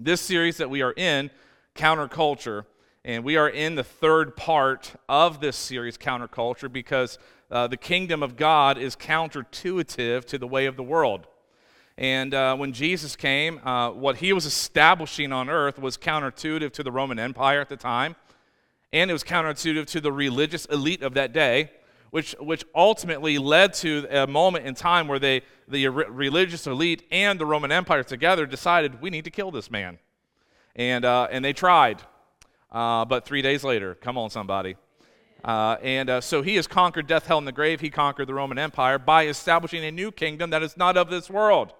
This series that we are in, Counterculture, and we are in the third part of this series, Counterculture, because uh, the kingdom of God is counterintuitive to the way of the world. And uh, when Jesus came, uh, what he was establishing on earth was counterintuitive to the Roman Empire at the time, and it was counterintuitive to the religious elite of that day, which, which ultimately led to a moment in time where they, the religious elite and the Roman Empire together decided we need to kill this man. And, uh, and they tried. Uh, but three days later, come on, somebody. Uh, and uh, so he has conquered death, hell, and the grave. He conquered the Roman Empire by establishing a new kingdom that is not of this world.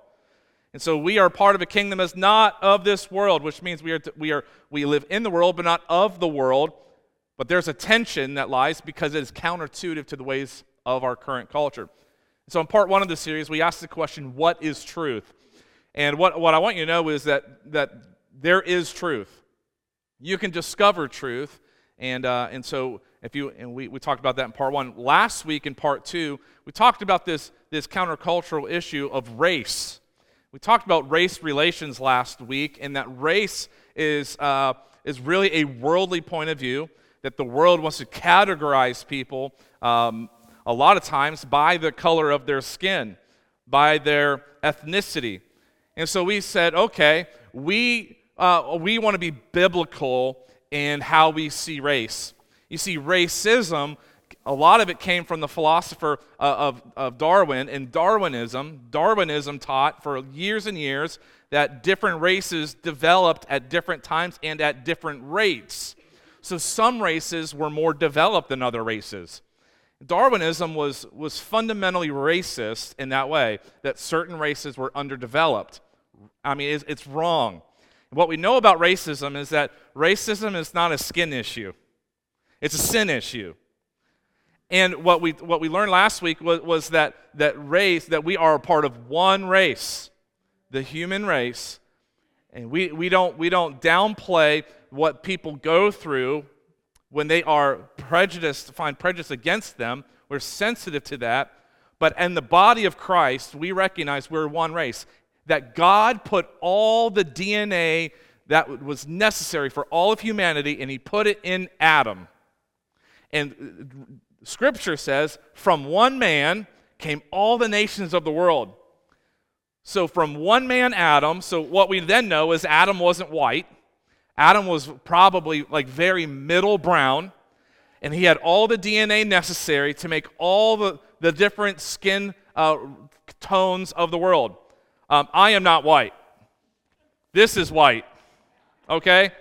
And so we are part of a kingdom that's not of this world, which means we, are, t- we, are, we live in the world, but not of the world. But there's a tension that lies because it is counterintuitive to the ways of our current culture. So in part one of the series, we asked the question, what is truth? And what, what I want you to know is that, that there is truth. You can discover truth. And, uh, and so if you, and we, we talked about that in part one. Last week in part two, we talked about this, this countercultural issue of race. We talked about race relations last week, and that race is, uh, is really a worldly point of view, that the world wants to categorize people um, a lot of times by the color of their skin, by their ethnicity. And so we said, okay, we uh, we want to be biblical in how we see race. You see, racism, a lot of it came from the philosopher uh, of, of Darwin and Darwinism. Darwinism taught for years and years that different races developed at different times and at different rates. So some races were more developed than other races. Darwinism was, was fundamentally racist in that way, that certain races were underdeveloped. I mean, it's, it's wrong. What we know about racism is that racism is not a skin issue, it's a sin issue. And what we, what we learned last week was, was that, that race, that we are a part of one race, the human race. And we, we, don't, we don't downplay what people go through when they are prejudiced, find prejudice against them. We're sensitive to that. But in the body of Christ, we recognize we're one race that God put all the DNA that was necessary for all of humanity and he put it in Adam. And uh, scripture says, from one man came all the nations of the world. So, from one man, Adam, so what we then know is Adam wasn't white. Adam was probably like very middle brown, and he had all the DNA necessary to make all the, the different skin uh, tones of the world. Um, I am not white. This is white. Okay?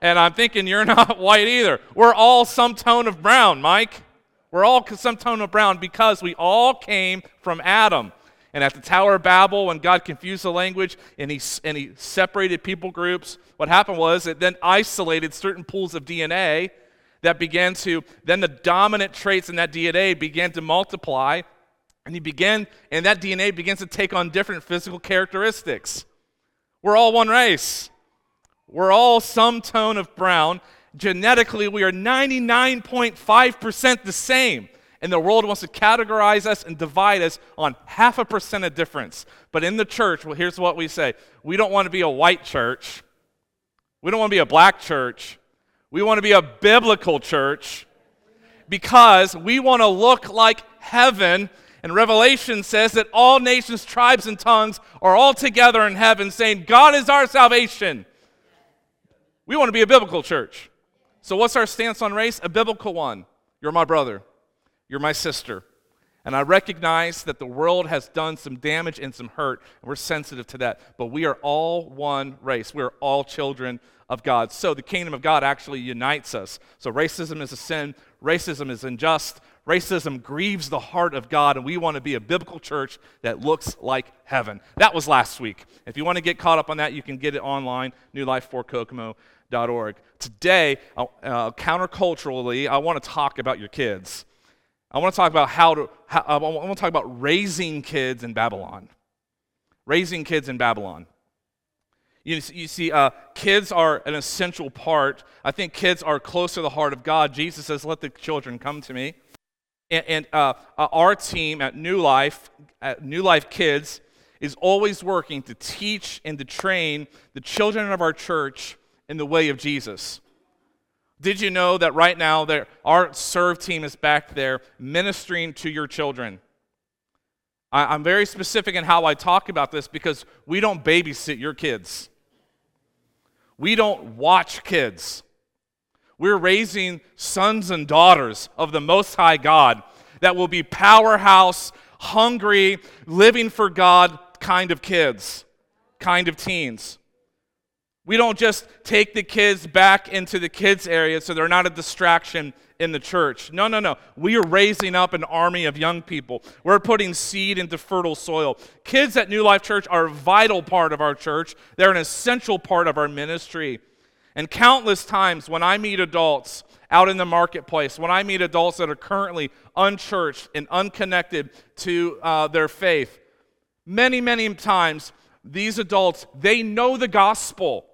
And I'm thinking you're not white either. We're all some tone of brown, Mike. We're all some tone of brown because we all came from Adam. And at the Tower of Babel, when God confused the language and he, and he separated people groups, what happened was it then isolated certain pools of DNA that began to, then the dominant traits in that DNA began to multiply and he began, and that DNA begins to take on different physical characteristics. We're all one race. We're all some tone of brown. Genetically, we are 99.5% the same. And the world wants to categorize us and divide us on half a percent of difference. But in the church, well, here's what we say we don't want to be a white church. We don't want to be a black church. We want to be a biblical church because we want to look like heaven and Revelation says that all nations, tribes, and tongues are all together in heaven saying, God is our salvation. We want to be a biblical church. So, what's our stance on race? A biblical one. You're my brother. You're my sister. And I recognize that the world has done some damage and some hurt, and we're sensitive to that. But we are all one race. We're all children of God. So the kingdom of God actually unites us. So racism is a sin, racism is unjust, Racism grieves the heart of God, and we want to be a biblical church that looks like heaven. That was last week. If you want to get caught up on that, you can get it online, newlife4kokomo.org. Today, uh, uh, counterculturally, I want to talk about your kids. I want to talk about how to, how, I want to talk about raising kids in Babylon. Raising kids in Babylon. You, you see, uh, kids are an essential part. I think kids are close to the heart of God. Jesus says, Let the children come to me. And, and uh, uh, our team at New Life, at New Life Kids, is always working to teach and to train the children of our church in the way of Jesus. Did you know that right now there, our serve team is back there ministering to your children? I, am very specific in how I talk about this because we don't babysit your kids. We don't watch kids. We're raising sons and daughters of the Most High God that will be powerhouse, hungry, living for God kind of kids, kind of teens. We don't just take the kids back into the kids' area so they're not a distraction in the church. No, no, no. We are raising up an army of young people. We're putting seed into fertile soil. Kids at New Life Church are a vital part of our church, they're an essential part of our ministry. And countless times when I meet adults out in the marketplace, when I meet adults that are currently unchurched and unconnected to uh, their faith, many, many times these adults, they know the gospel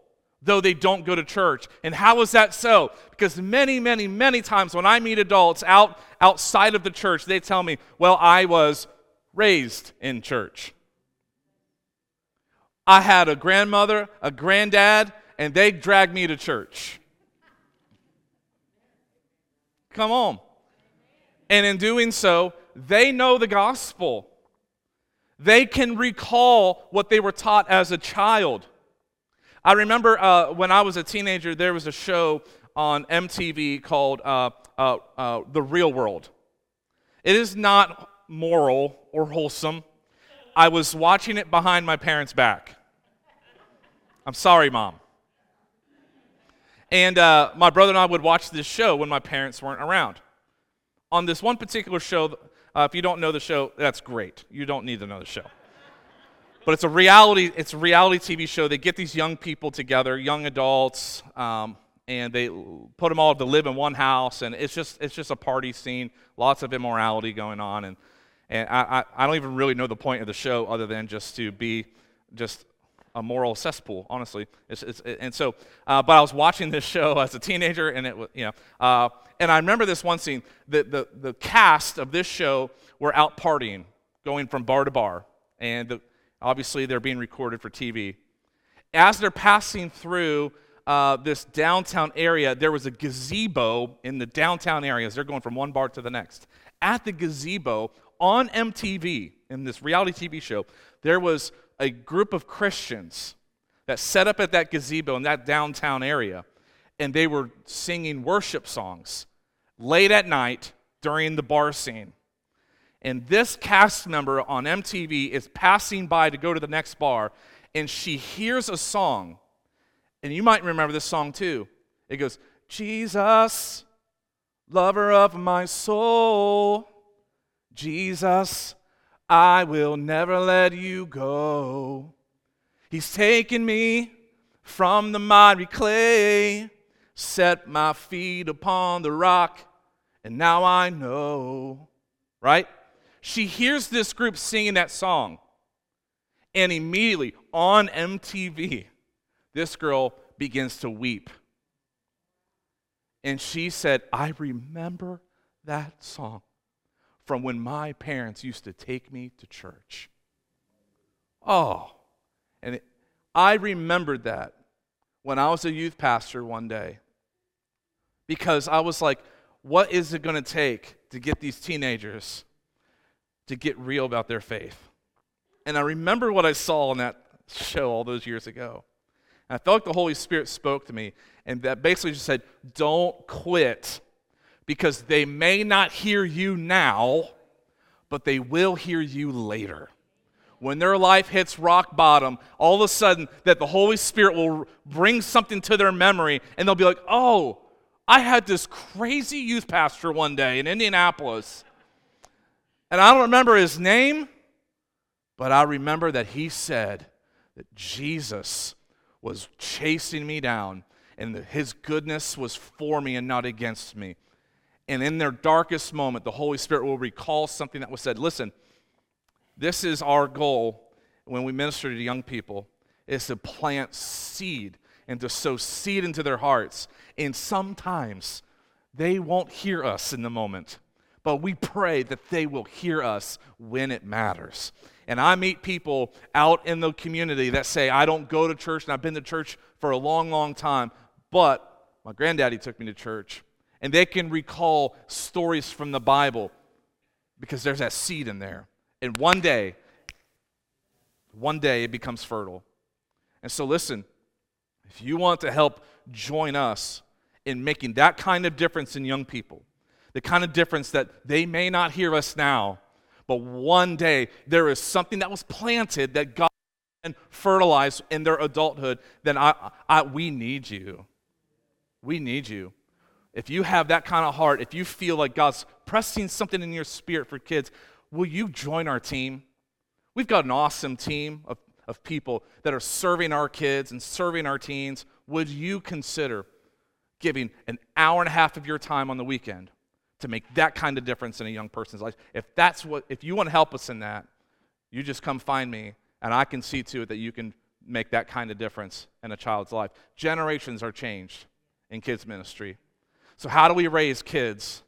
though they don't go to church. And how is that so? Because many, many, many times when I meet adults out outside of the church, they tell me, "Well, I was raised in church. I had a grandmother, a granddad, and they dragged me to church." Come on. And in doing so, they know the gospel. They can recall what they were taught as a child. I remember uh, when I was a teenager, there was a show on MTV called uh, uh, uh, The Real World. It is not moral or wholesome. I was watching it behind my parents' back. I'm sorry, Mom. And uh, my brother and I would watch this show when my parents weren't around. On this one particular show, uh, if you don't know the show, that's great. You don't need to know the show but it's a reality it's a reality tv show. They get these young people together young adults um, and they put them all to live in one house and it's just it's just a party scene lots of immorality going on and and I, I don't even really know the point of the show other than just to be just a moral cesspool honestly. It's, it's, and so uh, but i was watching this show as a teenager and it was you know uh, and i remember this one scene. The, the, the cast of this show were out partying going from bar to bar and the, Obviously, they're being recorded for TV. As they're passing through uh, this downtown area, there was a gazebo in the downtown area as they're going from one bar to the next. At the gazebo on MTV, in this reality TV show, there was a group of Christians that set up at that gazebo in that downtown area, and they were singing worship songs late at night during the bar scene and this cast member on MTV is passing by to go to the next bar, and she hears a song, and you might remember this song too. It goes, Jesus, lover of my soul, Jesus, I will never let you go. He's taken me from the miry clay, set my feet upon the rock, and now I know. Right? She hears this group singing that song. And immediately on MTV, this girl begins to weep. And she said, I remember that song from when my parents used to take me to church. Oh, and it, I remembered that when I was a youth pastor one day because I was like, what is it going to take to get these teenagers to get real about their faith. And I remember what I saw on that show all those years ago. And I felt like the Holy Spirit spoke to me, and that basically just said, Don't quit because they may not hear you now, but they will hear you later. When their life hits rock bottom, all of a sudden, that the Holy Spirit will bring something to their memory, and they'll be like, Oh, I had this crazy youth pastor one day in Indianapolis and I don't remember his name, but I remember that he said that Jesus was chasing me down and that his goodness was for me and not against me. And in their darkest moment, the Holy Spirit will recall something that was said. Listen, this is our goal when we minister to young people is to plant seed and to sow seed into their hearts. And sometimes they won't hear us in the moment but we pray that they will hear us when it matters. and I meet people out in the community that say, I don't go to church and I've been to church for a long, long time, but my granddaddy took me to church. And they can recall stories from the Bible because there's that seed in there. And one day, one day it becomes fertile. And so, listen, if you want to help join us in making that kind of difference in young people, the kind of difference that they may not hear us now, but one day there is something that was planted that God can fertilize in their adulthood, then I, I, we need you. We need you. If you have that kind of heart, if you feel like God's pressing something in your spirit for kids, will you join our team? We've got an awesome team of, of people that are serving our kids and serving our teens. Would you consider giving an hour and a half of your time on the weekend to make that kind of difference in a young person's life? If that's what if you want to help us in that, you just come find me and I can see to it that you can make that kind of difference in a child's life. Generations are changed in kids ministry. So how do we raise kids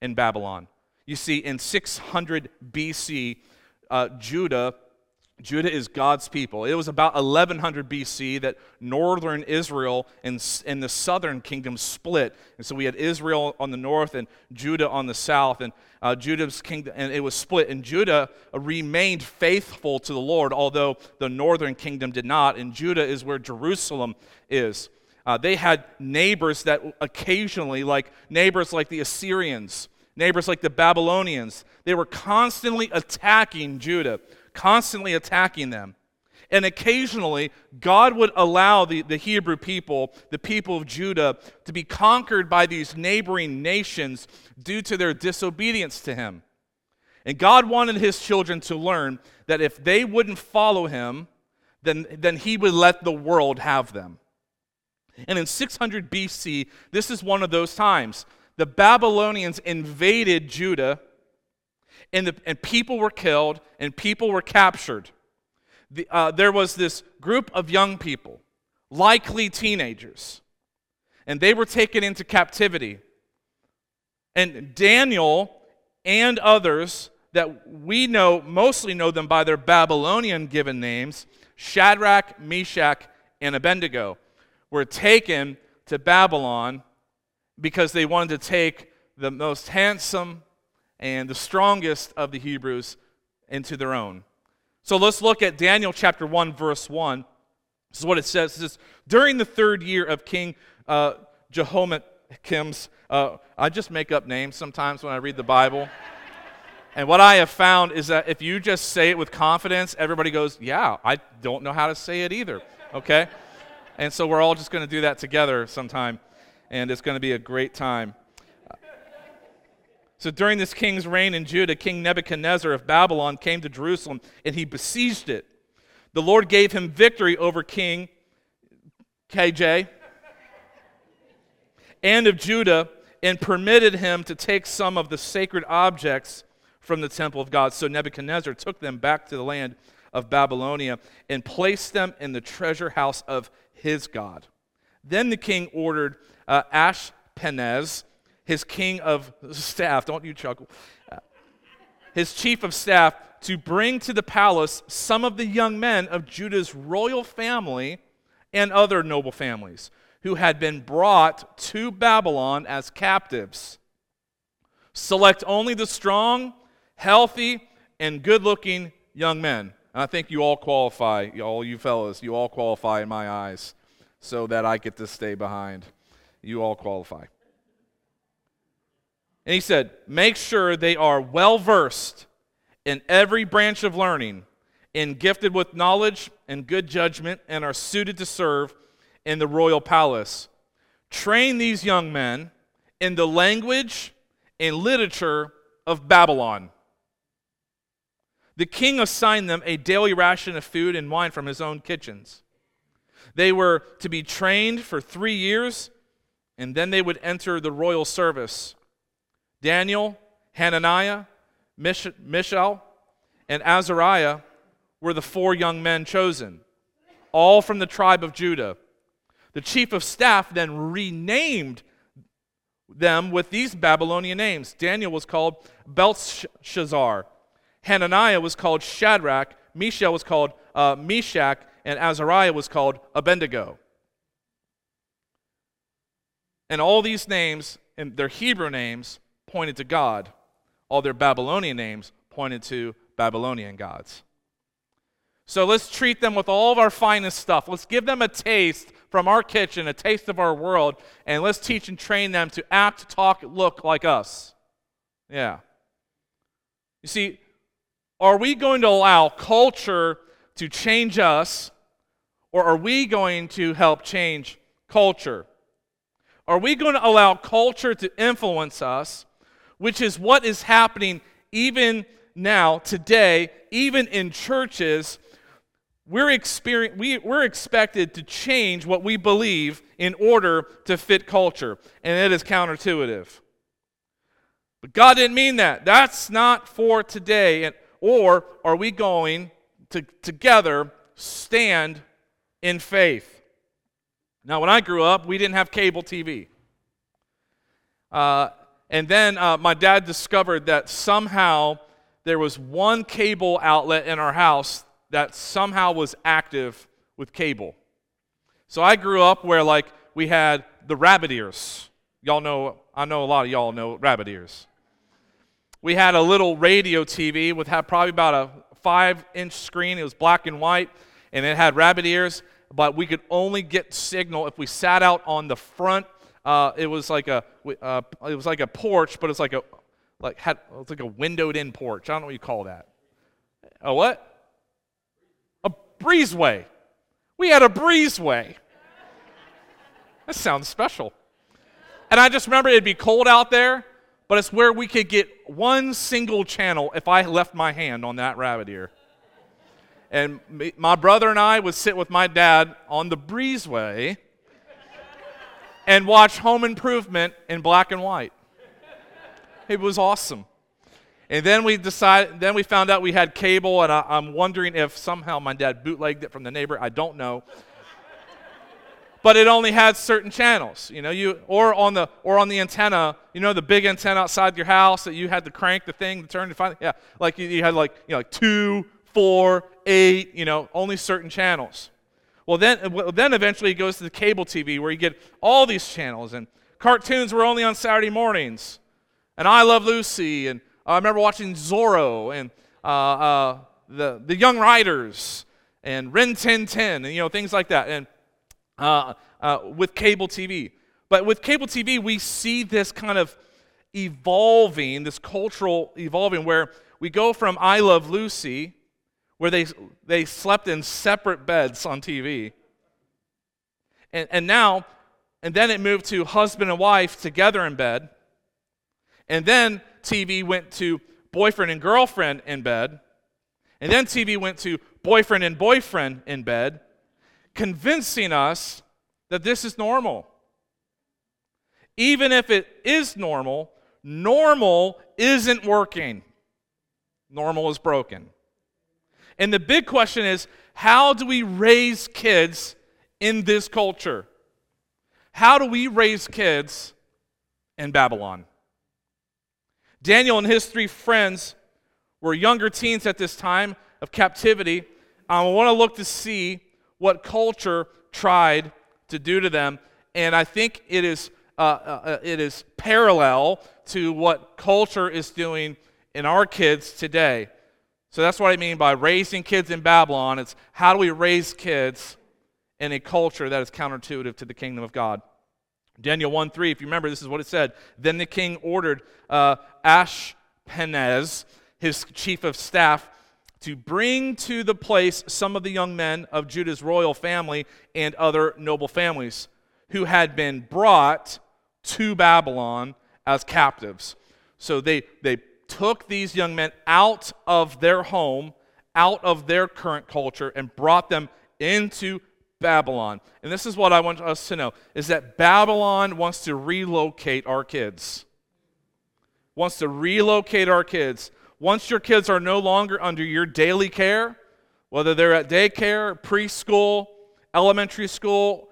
in Babylon? You see, in 600 BC, uh, Judah Judah is God's people. It was about 1100 BC that northern Israel and, and the southern kingdom split. And so we had Israel on the north and Judah on the south. And uh, Judah's kingdom, and it was split. And Judah remained faithful to the Lord, although the northern kingdom did not. And Judah is where Jerusalem is. Uh, they had neighbors that occasionally, like neighbors like the Assyrians, neighbors like the Babylonians, they were constantly attacking Judah, constantly attacking them. And occasionally, God would allow the, the Hebrew people, the people of Judah, to be conquered by these neighboring nations due to their disobedience to Him. And God wanted His children to learn that if they wouldn't follow Him, then, then He would let the world have them. And in 600 BC, this is one of those times. The Babylonians invaded Judah, and, the, and people were killed, and people were captured. The, uh, there was this group of young people, likely teenagers, and they were taken into captivity. And Daniel and others that we know, mostly know them by their Babylonian given names Shadrach, Meshach, and Abednego were taken to Babylon because they wanted to take the most handsome and the strongest of the Hebrews into their own. So let's look at Daniel chapter 1, verse 1. This is what it says. It says, During the third year of King uh, Jehoiakim's, uh, I just make up names sometimes when I read the Bible. and what I have found is that if you just say it with confidence, everybody goes, Yeah, I don't know how to say it either. Okay? And so we're all just going to do that together sometime, and it's going to be a great time. So during this king's reign in Judah, King Nebuchadnezzar of Babylon came to Jerusalem and he besieged it. The Lord gave him victory over King KJ and of Judah and permitted him to take some of the sacred objects from the temple of God. So Nebuchadnezzar took them back to the land of Babylonia and placed them in the treasure house of his God. Then the king ordered uh, Ashpenaz, his king of staff, don't you chuckle, uh, his chief of staff, to bring to the palace some of the young men of Judah's royal family and other noble families who had been brought to Babylon as captives. Select only the strong, healthy, and good looking young men. And I think you all qualify, all you fellas, you all qualify in my eyes so that I get to stay behind. You all qualify. And he said, Make sure they are well versed in every branch of learning, and gifted with knowledge and good judgment, and are suited to serve in the royal palace. Train these young men in the language and literature of Babylon. The king assigned them a daily ration of food and wine from his own kitchens. They were to be trained for three years, and then they would enter the royal service. Daniel, Hananiah, Mish- Mishael, and Azariah were the four young men chosen, all from the tribe of Judah. The chief of staff then renamed them with these Babylonian names. Daniel was called Belshazzar. Hananiah was called Shadrach, Mishael was called uh, Meshach, and Azariah was called Abednego. And all these names, and their Hebrew names, pointed to God. All their Babylonian names pointed to Babylonian gods. So let's treat them with all of our finest stuff. Let's give them a taste from our kitchen, a taste of our world, and let's teach and train them to act, talk, look like us. Yeah. You see, are we going to allow culture to change us, or are we going to help change culture? Are we going to allow culture to influence us, which is what is happening even now, today, even in churches we're, experience, we, we're expected to change what we believe in order to fit culture, and it is counterintuitive. But God didn't mean that. That's not for today. And, or are we going to together stand in faith? Now, when I grew up, we didn't have cable TV. Uh, and then uh, my dad discovered that somehow there was one cable outlet in our house that somehow was active with cable. So I grew up where like we had the rabbit ears. Y'all know, I know a lot of y'all know rabbit ears. We had a little radio TV with had probably about a five inch screen. It was black and white, and it had rabbit ears. But we could only get signal if we sat out on the front. Uh, it was like a uh, it was like a porch, but it's like a like had it's like a windowed in porch. I don't know what you call that. A what? A breezeway. We had a breezeway. That sounds special. And I just remember it'd be cold out there, but it's where we could get one single channel if I left my hand on that rabbit ear. And my brother and I would sit with my dad on the breezeway and watch Home Improvement in black and white. It was awesome. And then we decided, then we found out we had cable, and I, I'm wondering if somehow my dad bootlegged it from the neighbor. I don't know. but it only had certain channels, you know, you or on the or on the antenna, you know, the big antenna outside your house that you had to crank the thing to turn to find. Yeah, like you, you had like you know like two, four, eight, you know, only certain channels. Well, then then eventually it goes to the cable TV where you get all these channels and cartoons were only on Saturday mornings, and I Love Lucy and I remember watching Zorro and uh, uh, the, the Young Riders and Rin Tin Tin and you know things like that and uh, uh, with cable TV. But with cable TV, we see this kind of evolving, this cultural evolving, where we go from I Love Lucy, where they, they slept in separate beds on TV, and, and now, and then it moved to husband and wife together in bed, and then TV went to boyfriend and girlfriend in bed. And then TV went to boyfriend and boyfriend in bed, convincing us that this is normal. Even if it is normal, normal isn't working. Normal is broken. And the big question is how do we raise kids in this culture? How do we raise kids in Babylon? Daniel and his three friends were younger teens at this time of captivity. I want to look to see what culture tried to do to them, and I think it is, uh, uh, it is parallel to what culture is doing in our kids today. So that's what I mean by raising kids in Babylon. It's how do we raise kids in a culture that is counterintuitive to the kingdom of God? Daniel 1 3, if you remember, this is what it said. Then the king ordered uh, Ashpenaz, his chief of staff, to bring to the place some of the young men of Judah's royal family and other noble families who had been brought to Babylon as captives. So they, they took these young men out of their home, out of their current culture, and brought them into Babylon. And this is what I want us to know is that Babylon wants to relocate our kids. Wants to relocate our kids. Once your kids are no longer under your daily care, whether they're at daycare, preschool, elementary school,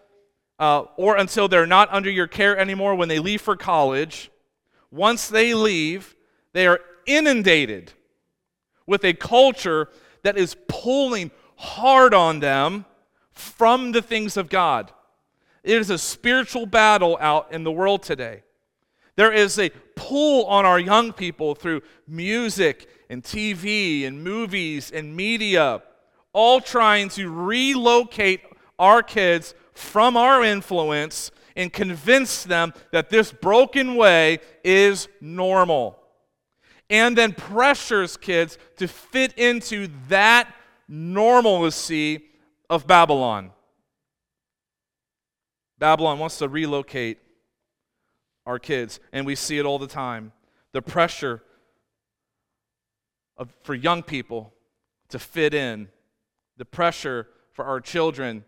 uh, or until they're not under your care anymore when they leave for college, once they leave, they are inundated with a culture that is pulling hard on them from the things of God. It is a spiritual battle out in the world today. There is a pull on our young people through music and TV and movies and media, all trying to relocate our kids from our influence and convince them that this broken way is normal. And then pressures kids to fit into that normalcy of Babylon. Babylon wants to relocate our kids, and we see it all the time. The pressure of, for young people to fit in, the pressure for our children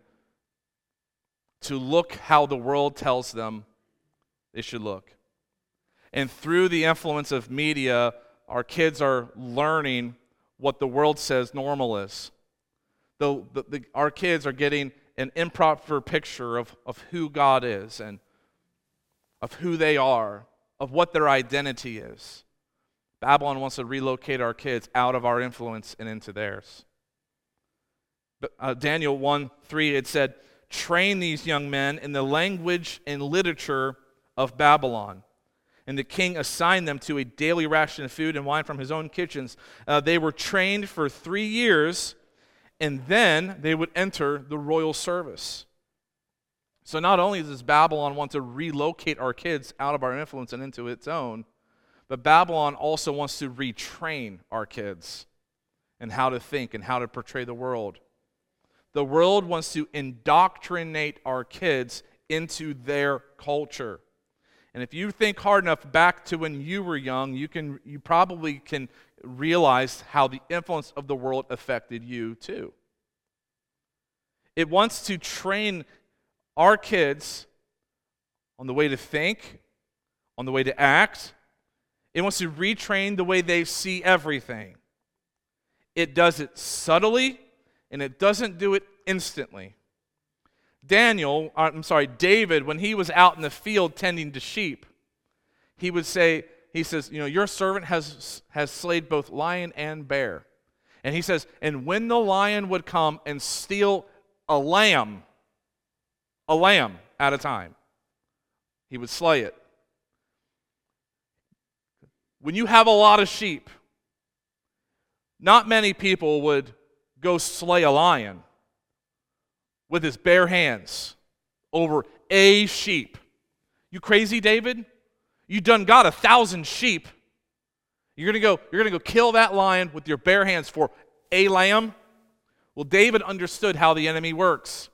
to look how the world tells them they should look. And through the influence of media, our kids are learning what the world says normal is. The, the, the, our kids are getting an improper picture of, of who God is and of who they are, of what their identity is. Babylon wants to relocate our kids out of our influence and into theirs. But, uh, Daniel 1 3, it said, Train these young men in the language and literature of Babylon. And the king assigned them to a daily ration of food and wine from his own kitchens. Uh, they were trained for three years and then they would enter the royal service. So not only does Babylon want to relocate our kids out of our influence and into its own, but Babylon also wants to retrain our kids and how to think and how to portray the world. The world wants to indoctrinate our kids into their culture. And if you think hard enough back to when you were young, you can you probably can realize how the influence of the world affected you too. It wants to train our kids on the way to think, on the way to act. It wants to retrain the way they see everything. It does it subtly and it doesn't do it instantly. Daniel, uh, I'm sorry, David, when he was out in the field tending to sheep, he would say, he says, you know, your servant has, has slayed both lion and bear. And he says, and when the lion would come and steal a lamb, a lamb at a time, he would slay it. When you have a lot of sheep, not many people would go slay a lion with his bare hands over a sheep. You crazy, David? You done got a thousand sheep. You're gonna go, you're gonna go kill that lion with your bare hands for a lamb? Well, David understood how the enemy works.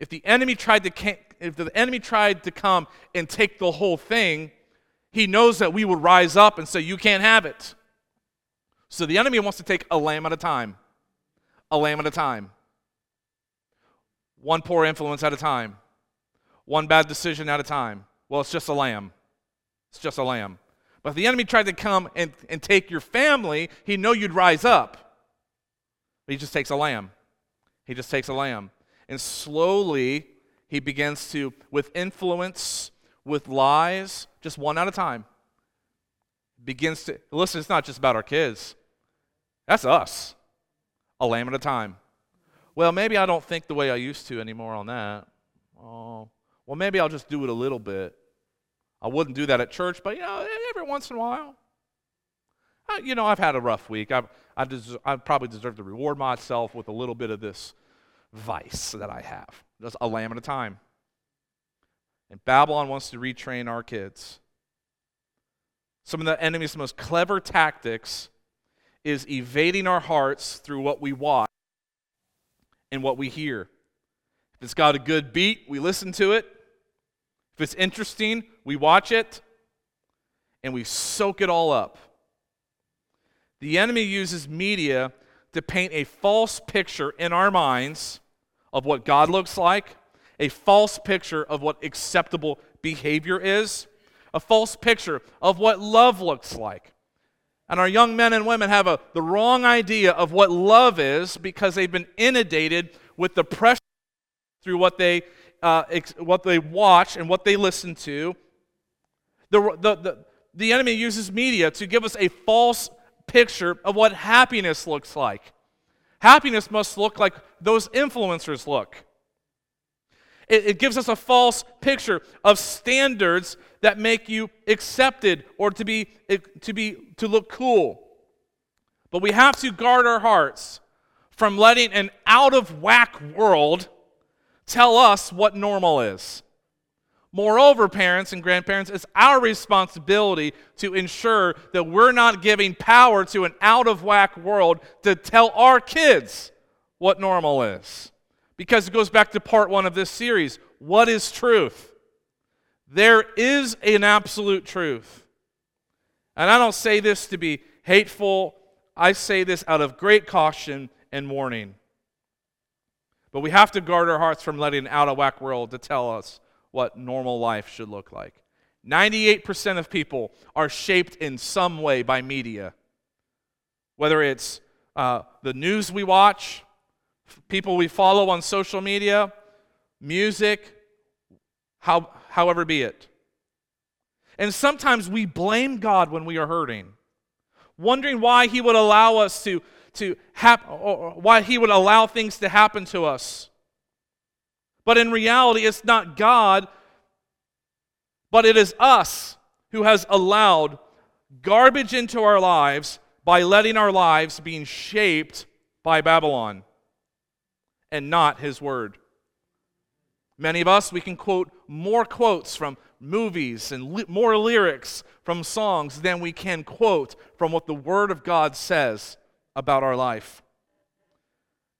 If the enemy tried to if the enemy tried to come and take the whole thing, he knows that we would rise up and say, You can't have it. So the enemy wants to take a lamb at a time. A lamb at a time. One poor influence at a time. One bad decision at a time. Well, it's just a lamb. It's just a lamb. But if the enemy tried to come and, and take your family, he'd know you'd rise up. But he just takes a lamb. He just takes a lamb. And slowly, he begins to, with influence, with lies, just one at a time, begins to listen, it's not just about our kids. That's us. A lamb at a time. Well, maybe I don't think the way I used to anymore on that. Oh, well, maybe I'll just do it a little bit. I wouldn't do that at church, but you know, every once in a while. I, you know, I've had a rough week. I've, I, des- I probably deserve to reward myself with a little bit of this vice that I have. Just a lamb at a time. And Babylon wants to retrain our kids. Some of the enemy's most clever tactics is evading our hearts through what we watch in what we hear. If it's got a good beat, we listen to it. If it's interesting, we watch it and we soak it all up. The enemy uses media to paint a false picture in our minds of what God looks like, a false picture of what acceptable behavior is, a false picture of what love looks like. And our young men and women have a, the wrong idea of what love is because they've been inundated with the pressure through what they, uh, ex- what they watch and what they listen to. The, the, the, the enemy uses media to give us a false picture of what happiness looks like. Happiness must look like those influencers look. It, it, gives us a false picture of standards that make you accepted or to be, eh, to be to look cool. But we have to guard our hearts from letting an out of whack world tell us what normal is. Moreover, parents and grandparents, it's our responsibility to ensure that we're not giving power to an out of whack world to tell our kids what normal is. Because it goes back to part one of this series. What is truth? There is an absolute truth. And I don't say this to be hateful, I say this out of great caution and warning. But we have to guard our hearts from letting an out of whack world to tell us what normal life should look like. 98% of people are shaped in some way by media, whether it's uh, the news we watch, people we follow on social media, music, how, however be it. And sometimes we blame God when we are hurting, wondering why He would allow us to, to hap- or why He would allow things to happen to us. But in reality, it's not God, but it is us who has allowed garbage into our lives by letting our lives being shaped by Babylon and not his word. Many of us, we can quote more quotes from movies and li- more lyrics from songs than we can quote from what the Word of God says about our life.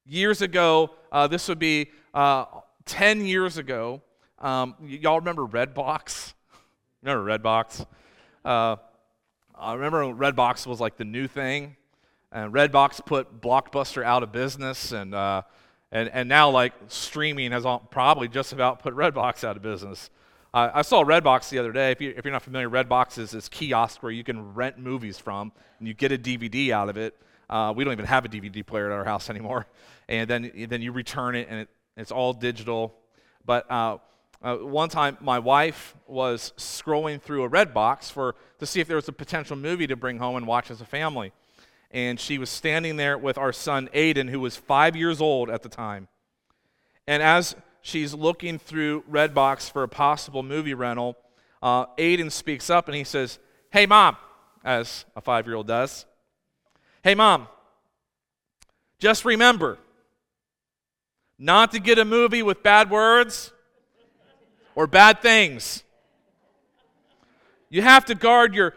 Years ago, uh, this would be uh, 10 years ago, um, y- y'all remember Redbox? remember Redbox? Uh, I remember Redbox was like the new thing, and Redbox put Blockbuster out of business, and uh, and and now like streaming has all, probably just about put Redbox out of business. Uh, I saw Redbox the other day. If, you, if you're not familiar, Redbox is this kiosk where you can rent movies from, and you get a DVD out of it. Uh, we don't even have a DVD player at our house anymore, and then then you return it, and it, it's all digital. But uh, uh, one time, my wife was scrolling through a Redbox for to see if there was a potential movie to bring home and watch as a family. And she was standing there with our son Aiden, who was five years old at the time. And as she's looking through Redbox for a possible movie rental, uh, Aiden speaks up and he says, "Hey, mom," as a five-year-old does. "Hey, mom. Just remember." not to get a movie with bad words or bad things. You have to guard your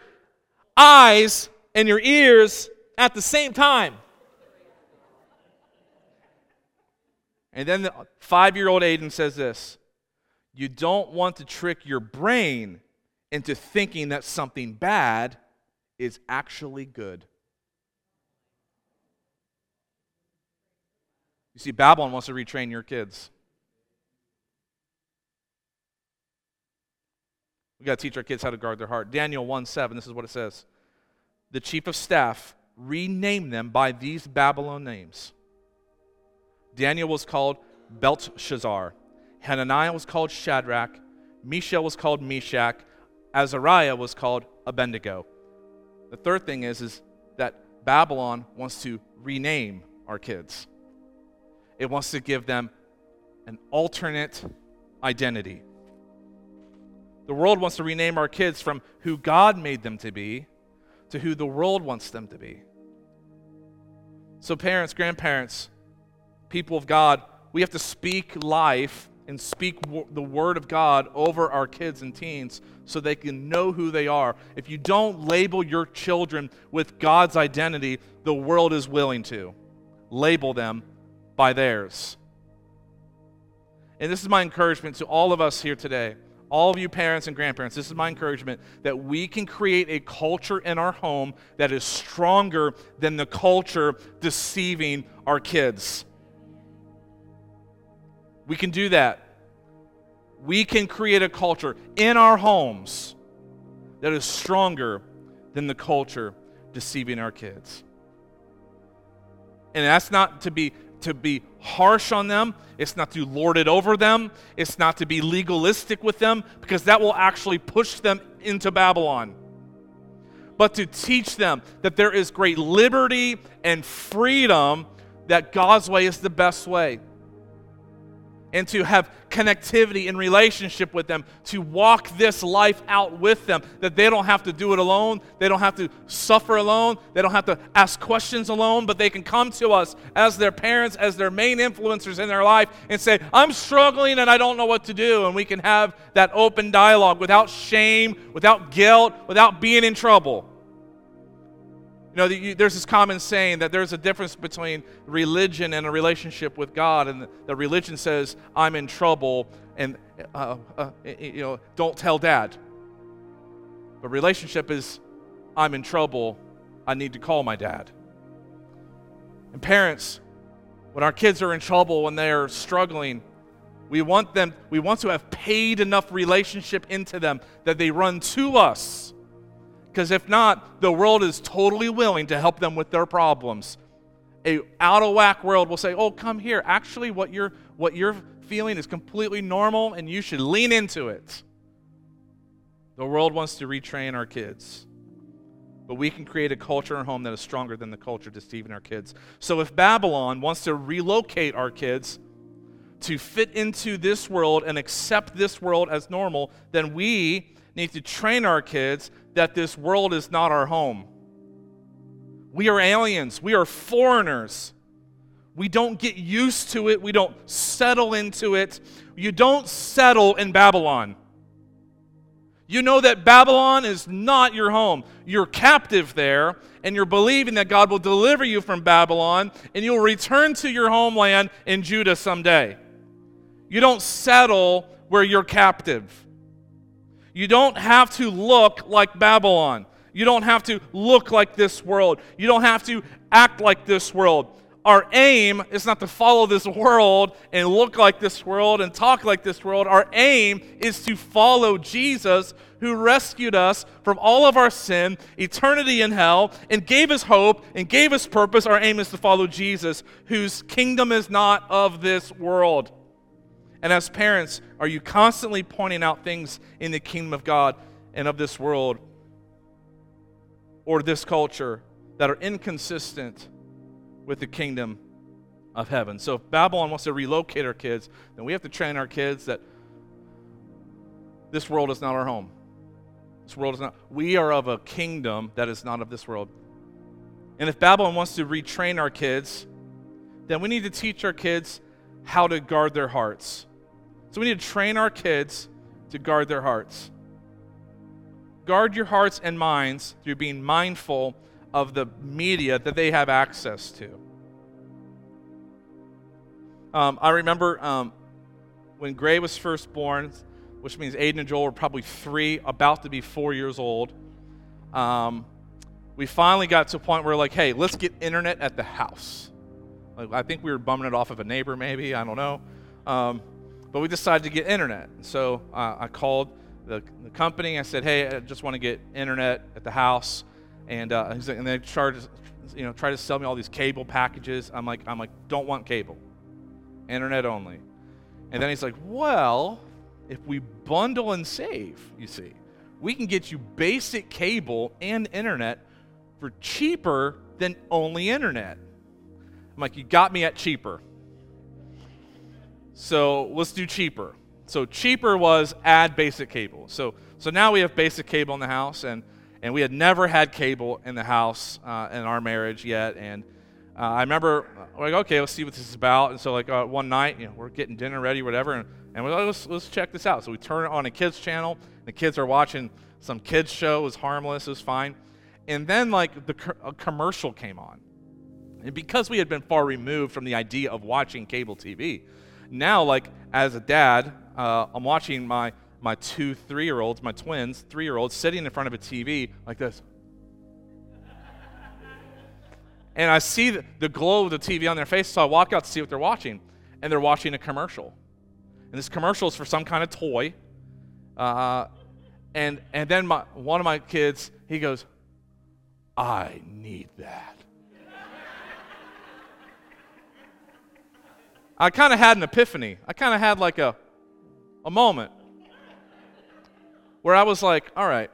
eyes and your ears at the same time. And then the five year old Aiden says this You don't want to trick your brain into thinking that something bad is actually good. You see, Babylon wants to retrain your kids. We got to teach our kids how to guard their heart. Daniel 1 7, this is what it says. The chief of staff renamed them by these Babylon names. Daniel was called Belshazzar, Hananiah was called Shadrach. Mishael was called Meshach. Azariah was called Abednego. The third thing is, is that Babylon wants to rename our kids it wants to give them an alternate identity. The world wants to rename our kids from who God made them to be to who the world wants them to be. So, parents, grandparents, people of God, we have to speak life and speak the word of God over our kids and teens so they can know who they are. If you don't label your children with God's identity, the world is willing to. Label them by theirs. And this is my encouragement to all of us here today, all of you parents and grandparents. This is my encouragement that we can create a culture in our home that is stronger than the culture deceiving our kids. We can do that. We can create a culture in our homes that is stronger than the culture deceiving our kids. And that's not to be to be harsh on them. It's not to lord it over them. It's not to be legalistic with them because that will actually push them into Babylon. but to teach them that there is great liberty and freedom, that God's way is the best way and to have connectivity and relationship with them, to walk this life out with them, that they don't have to do it alone, they don't have to suffer alone, they don't have to ask questions alone, but they can come to us as their parents, as their main influencers in their life, and say, I'm struggling and I don't know what to do. And we can have that open dialogue without shame, without guilt, without being in trouble. You know, you, there's this common saying that there's a difference between religion and a relationship with God, and the, religion says, "I'm in trouble," and uh, uh, you know, don't tell dad. But relationship is, "I'm in trouble. I need to call my dad." And parents, when our kids are in trouble, when they're struggling, we want them. We want to have paid enough relationship into them that they run to us because if not, the world is totally willing to help them with their problems. A out of whack world will say, "Oh, come here. Actually, what you're what you're feeling is completely normal and you should lean into it." The world wants to retrain our kids. But we can create a culture in our home that is stronger than the culture deceiving our kids. So if Babylon wants to relocate our kids to fit into this world and accept this world as normal, then we need to train our kids that this world is not our home. We are aliens, we are foreigners. We don't get used to it, we don't settle into it. You don't settle in Babylon. You know that Babylon is not your home. You're captive there, and you're believing that God will deliver you from Babylon, and you'll return to your homeland in Judah someday. You don't settle where you're captive. You don't have to look like Babylon. You don't have to look like this world. You don't have to act like this world. Our aim is not to follow this world and look like this world and talk like this world. Our aim is to follow Jesus who rescued us from all of our sin, eternity in hell, and gave us hope and gave us purpose. Our aim is to follow Jesus, whose kingdom is not of this world. And as parents, are you constantly pointing out things in the kingdom of God and of this world or this culture that are inconsistent with the kingdom of heaven? So if Babylon wants to relocate our kids, then we have to train our kids that this world is not our home. This world is not, we are of a kingdom that is not of this world. And if Babylon wants to retrain our kids, then we need to teach our kids how to guard their hearts. So we need to train our kids to guard their hearts. Guard your hearts and minds through being mindful of the media that they have access to. Um, I remember um, when Gray was first born, which means Aiden and Joel were probably three, about to be four years old. Um, we finally got to a point where, like, hey, let's get internet at the house. Like, I think we were bumming it off of a neighbor, maybe. I don't know. But we decided to get internet. So uh, I called the, the company. I said, "Hey, I just want to get internet at the house," and uh, and they charged, you know, try to sell me all these cable packages. I'm like, I'm like, don't want cable, internet only. And then he's like, "Well, if we bundle and save, you see, we can get you basic cable and internet for cheaper than only internet." I'm like, "You got me at cheaper." So let's do cheaper. So cheaper was add basic cable. So so now we have basic cable in the house, and and we had never had cable in the house uh, in our marriage yet. And uh, I remember uh, like, okay, let's see what this is about. And so like uh, one night, you know, we're getting dinner ready, whatever, and, and we're like, let's let's check this out. So we turn it on a kids channel. The kids are watching some kids show. It was harmless. It was fine. And then like the co- commercial came on, and because we had been far removed from the idea of watching cable TV now, like as a dad, uh, I'm watching my my two three year olds, my twins, three year olds, sitting in front of a TV like this. and I see the, glow of the TV on their face, so I walk out to see what they're watching, and they're watching a commercial. And this commercial is for some kind of toy. Uh, and and then my, one of my kids, he goes, I need that. I kind of had an epiphany. I kind of had like a, a moment where I was like, all right,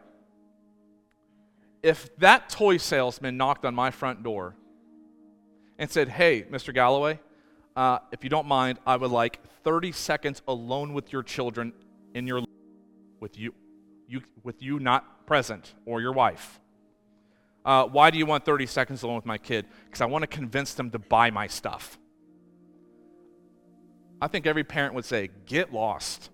if that toy salesman knocked on my front door and said, Hey, Mr. Galloway, uh, if you don't mind, I would like 30 seconds alone with your children in your with you, you with you not present or your wife. Uh, why do you want 30 seconds alone with my kid? Because I want to convince them to buy my stuff. I think every parent would say, Get lost.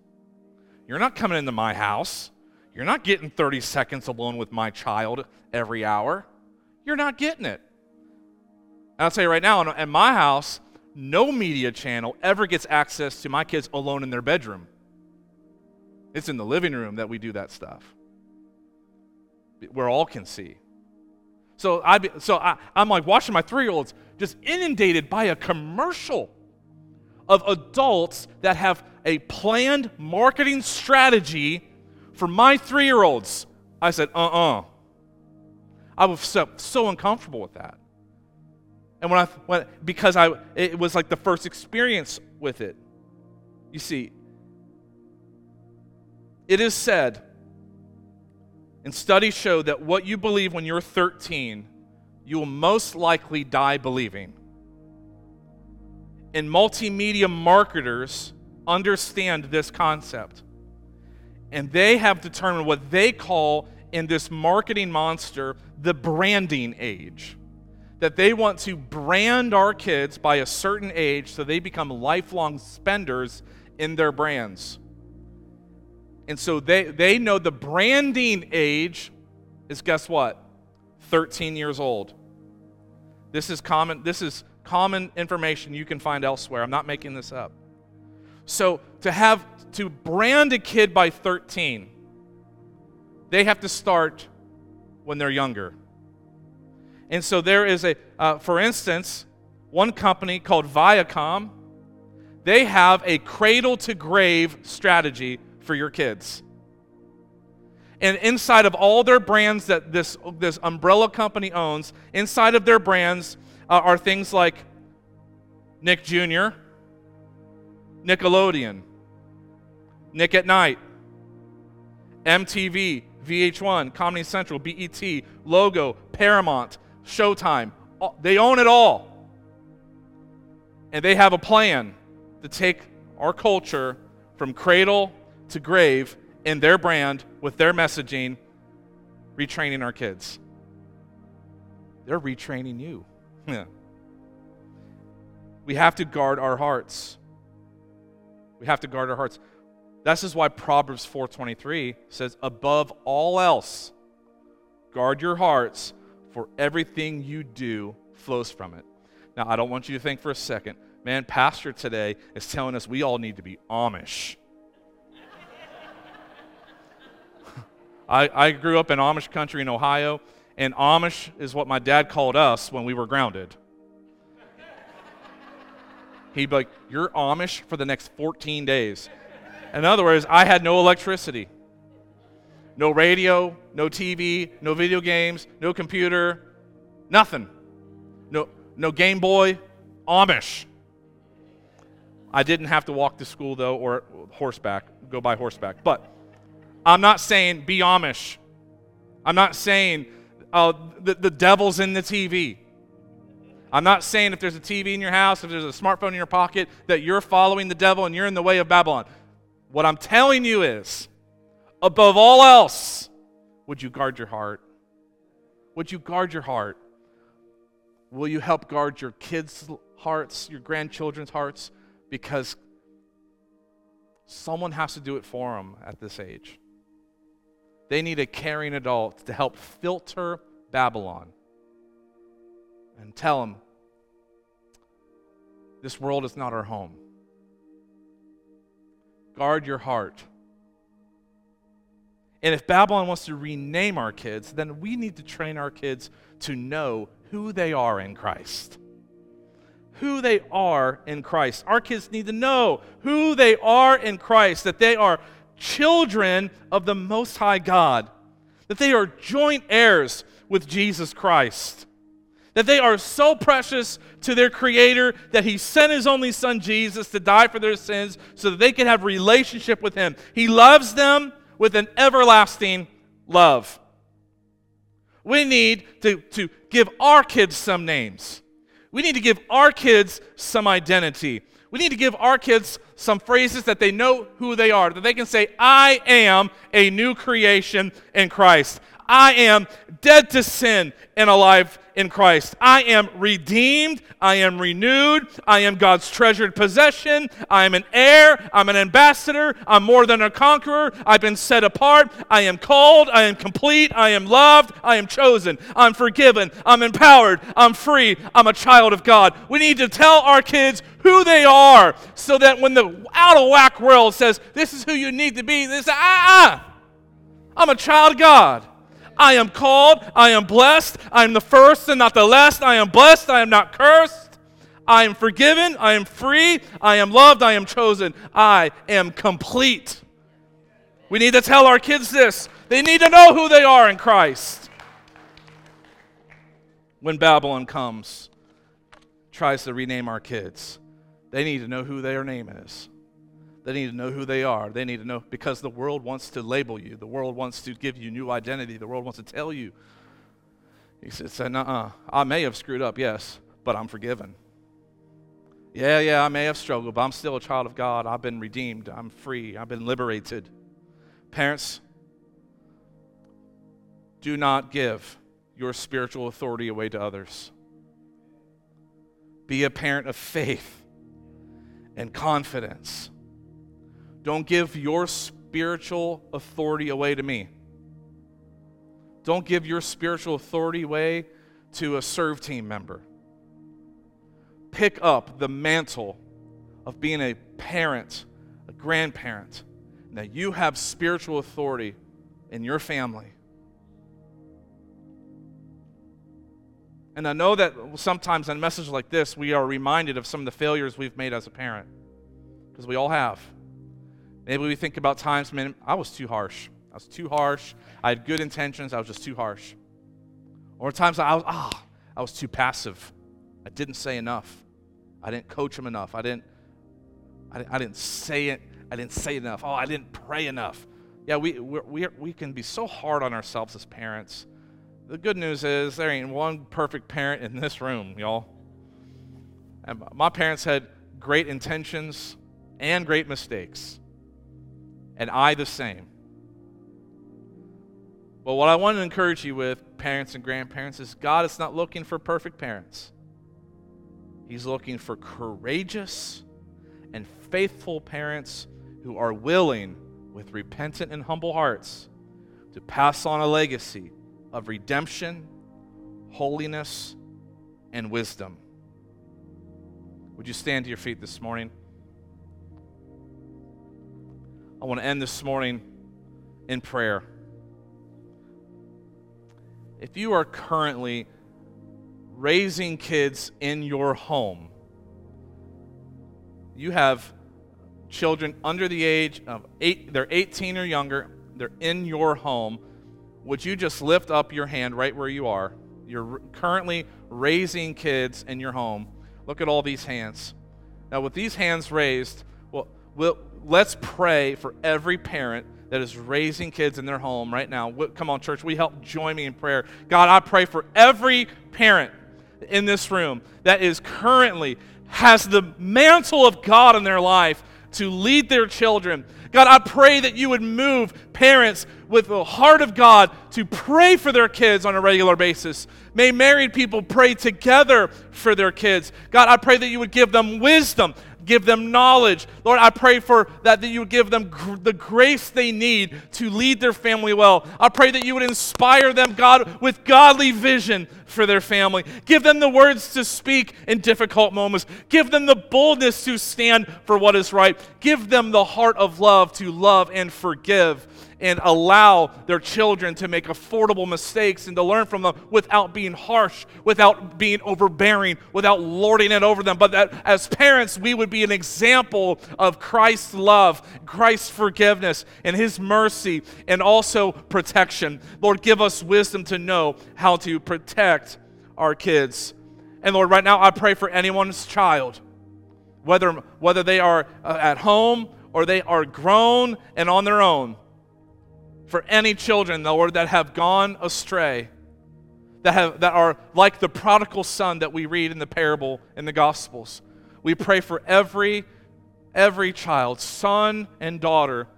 You're not coming into my house. You're not getting 30 seconds alone with my child every hour. You're not getting it. And I'll tell you right now, at my house, no media channel ever gets access to my kids alone in their bedroom. It's in the living room that we do that stuff, where all can see. So, I, so I, I'm like watching my three year olds just inundated by a commercial of adults that have a planned marketing strategy for my three year olds. I said, uh uh-uh. uh I was so, so uncomfortable with that. And when I, when, because I, it was like the first experience with it. You see, it is said, and studies show that what you believe when you're 13, you will most likely die believing. And multimedia marketers understand this concept. And they have determined what they call in this marketing monster the branding age that they want to brand our kids by a certain age so they become lifelong spenders in their brands. And so they, they know the branding age is guess what? 13 years old. This is common this is common information you can find elsewhere. I'm not making this up. So to have to brand a kid by 13, they have to start when they're younger. And so there is a, uh, for instance, one company called Viacom, they have a cradle to grave strategy for your kids. And inside of all their brands that this, this umbrella company owns, inside of their brands uh, are things like Nick Jr., Nickelodeon, Nick at Nite, MTV, VH1, Comedy Central, BET, Logo, Paramount, Showtime. They own it all. And they have a plan to take our culture from cradle to grave in their brand with their messaging, retraining our kids. They're retraining you. we have to guard our hearts. We have to guard our hearts. This is why Proverbs 4:23 says above all else guard your hearts for everything you do flows from it. Now, I don't want you to think for a second, man, Pastor today is telling us we all need to be Amish. I, I grew up in Amish country in Ohio, and Amish is what my dad called us when we were grounded. He'd be like, You're Amish for the next 14 days. In other words, I had no electricity. No radio, no TV, no video games, no computer, nothing. No, no Game Boy, Amish. I didn't have to walk to school though, or horseback, go by horseback. But I'm not saying be Amish. I'm not saying uh, the, the devil's in the TV. I'm not saying if there's a TV in your house, if there's a smartphone in your pocket, that you're following the devil and you're in the way of Babylon. What I'm telling you is above all else, would you guard your heart? Would you guard your heart? Will you help guard your kids' hearts, your grandchildren's hearts? Because someone has to do it for them at this age. They need a caring adult to help filter Babylon and tell them this world is not our home. Guard your heart. And if Babylon wants to rename our kids, then we need to train our kids to know who they are in Christ. Who they are in Christ. Our kids need to know who they are in Christ, that they are children of the Most High God, that they are joint heirs with Jesus Christ, that they are so precious to their Creator that He sent His only Son Jesus to die for their sins so that they can have relationship with Him. He loves them with an everlasting love. We need to, to give our kids some names. We need to give our kids some identity. We need to give our kids some phrases that they know who they are, that they can say, I am a new creation in Christ. I am dead to sin and alive in Christ. I am redeemed. I am renewed. I am God's treasured possession. I am an heir. I'm an ambassador. I'm more than a conqueror. I've been set apart. I am called. I am complete. I am loved. I am chosen. I'm forgiven. I'm empowered. I'm free. I'm a child of God. We need to tell our kids who they are so that when the out of whack world says, This is who you need to be, they say, Ah, ah, I'm a child of God. I am called. I am blessed. I am the first and not the last. I am blessed. I am not cursed. I am forgiven. I am free. I am loved. I am chosen. I am complete. We need to tell our kids this. They need to know who they are in Christ. When Babylon comes, tries to rename our kids, they need to know who their name is. They need to know who they are. They need to know because the world wants to label you. The world wants to give you new identity. The world wants to tell you. He said, uh I may have screwed up, yes, but I'm forgiven. Yeah, yeah, I may have struggled, but I'm still a child of God. I've been redeemed. I'm free. I've been liberated. Parents, do not give your spiritual authority away to others. Be a parent of faith and confidence don't give your spiritual authority away to me. Don't give your spiritual authority away to a serve team member. Pick up the mantle of being a parent, a grandparent, and that you have spiritual authority in your family. And I know that sometimes in messages like this, we are reminded of some of the failures we've made as a parent, because we all have. Maybe we think about times, man, I was too harsh. I was too harsh. I had good intentions. I was just too harsh. Or times I was, ah, I was too passive. I didn't say enough. I didn't coach him enough. I didn't, I I didn't say it. I didn't say enough. Oh, I didn't pray enough. Yeah, we, we, we can be so hard on ourselves as parents. The good news is there ain't one perfect parent in this room, y'all. And my parents had great intentions and great mistakes and I the same. But what I want to encourage you with, parents and grandparents, is God is not looking for perfect parents. He's looking for courageous and faithful parents who are willing, with repentant and humble hearts, to pass on a legacy of redemption, holiness, and wisdom. Would you stand to your feet this morning? I want to end this morning in prayer. If you are currently raising kids in your home, you have children under the age of eight, they're 18 or younger, they're in your home. Would you just lift up your hand right where you are? You're currently raising kids in your home. Look at all these hands. Now, with these hands raised, well, we'll, let's pray for every parent that is raising kids in their home right now. Come on, church, we help join me in prayer. God, I pray for every parent in this room that is currently has the mantle of God in their life to lead their children. God, I pray that you would move parents with the heart of God to pray for their kids on a regular basis. May married people pray together for their kids. God, I pray that you would give them wisdom give them knowledge. Lord, I pray for that, that you would give them gr- the grace they need to lead their family well. I pray that you would inspire them, God, with godly vision for their family. Give them the words to speak in difficult moments. Give them the boldness to stand for what is right. Give them the heart of love to love and forgive and allow their children to make affordable mistakes and to learn from them without being harsh, without being overbearing, without lording it over them. But that as parents, we would be an example of Christ's love, Christ's forgiveness, and His mercy, and also protection. Lord, give us wisdom to know how to protect our kids. And Lord, right now I pray for anyone's child, whether, whether they are uh, at home or they are grown and on their own for any children, Lord, that have gone astray. that, have, that are like the prodigal son that we read in the parable in the Gospels. We pray for every, every child, son and daughter,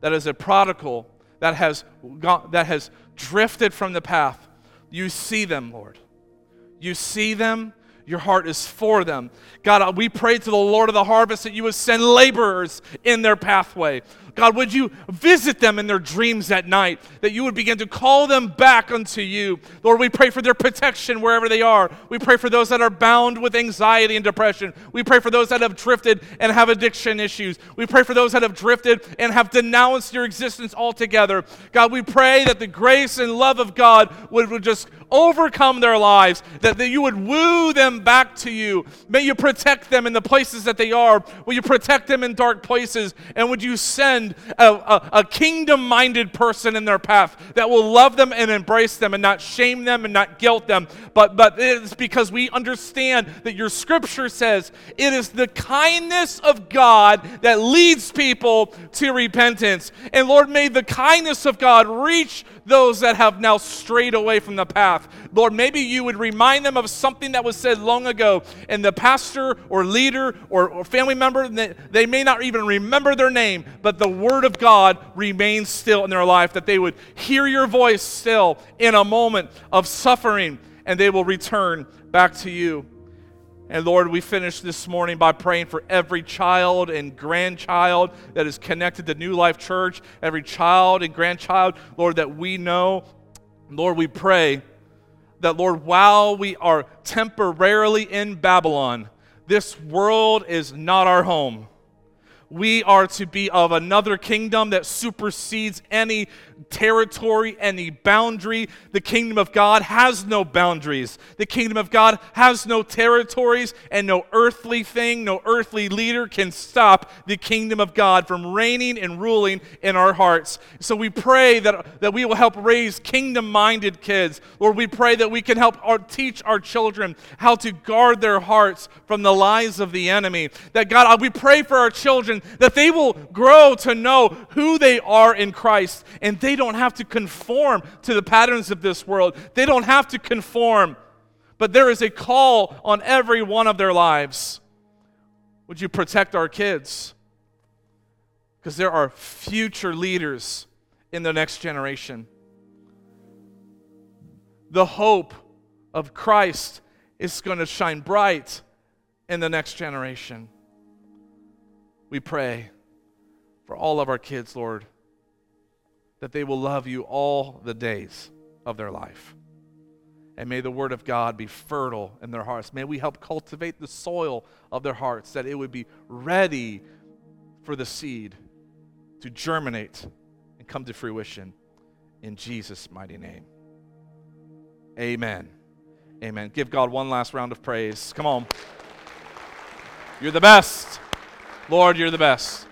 that is a prodigal, that has, gone, that has drifted from the path. You see them, Lord. You see them your heart is for them. God, uh, we pray to the Lord of the harvest that you would send laborers in their pathway. God, would you visit them in their dreams at night, that you would begin to call them back unto you. Lord, we pray for their protection wherever they are. We pray for those that are bound with anxiety and depression. We pray for those that have drifted and have addiction issues. We pray for those that have drifted and have denounced your existence altogether. God, we pray that the grace and love of God would, would just overcome their lives, that, that you would woo them back to you. May you protect them in the places that they are. Will you protect them in dark places? And would you send a, a, a kingdom minded person in their path that will love them and embrace them and not shame them and not guilt them? But, but it's because we understand that your scripture says it is the kindness of God that leads people to repentance. And Lord, may the kindness of God reach those that have now strayed away from the path. Lord, maybe you would remind them of something that was said long ago, and the pastor or leader or, or family member, they, they may not even remember their name, but the word of God remains still in their life, that they would hear your voice still in a moment of suffering, and they will return back to you. And Lord, we finish this morning by praying for every child and grandchild that is connected to New Life Church, every child and grandchild, Lord, that we know. Lord, we pray that, Lord, while we are temporarily in Babylon, this world is not our home. We are to be of another kingdom that supersedes any territory, any boundary. The kingdom of God has no boundaries. The kingdom of God has no territories, and no earthly thing, no earthly leader can stop the kingdom of God from reigning and ruling in our hearts. So we pray that, that we will help raise kingdom minded kids. Lord, we pray that we can help our, teach our children how to guard their hearts from the lies of the enemy. That God, uh, we pray for our children that they will grow to know who they are in Christ and they don't have to conform to the patterns of this world. They don't have to conform, but there is a call on every one of their lives. Would you protect our kids? Because there are future leaders in the next generation. The hope of Christ is going to shine bright in the next generation. We pray for all of our kids, Lord that they will love you all the days of their life. And may the word of God be fertile in their hearts. May we help cultivate the soil of their hearts that it would be ready for the seed to germinate and come to fruition in Jesus' mighty name. Amen. Amen. Give God one last round of praise. Come on. You're the best. Lord, you're the best.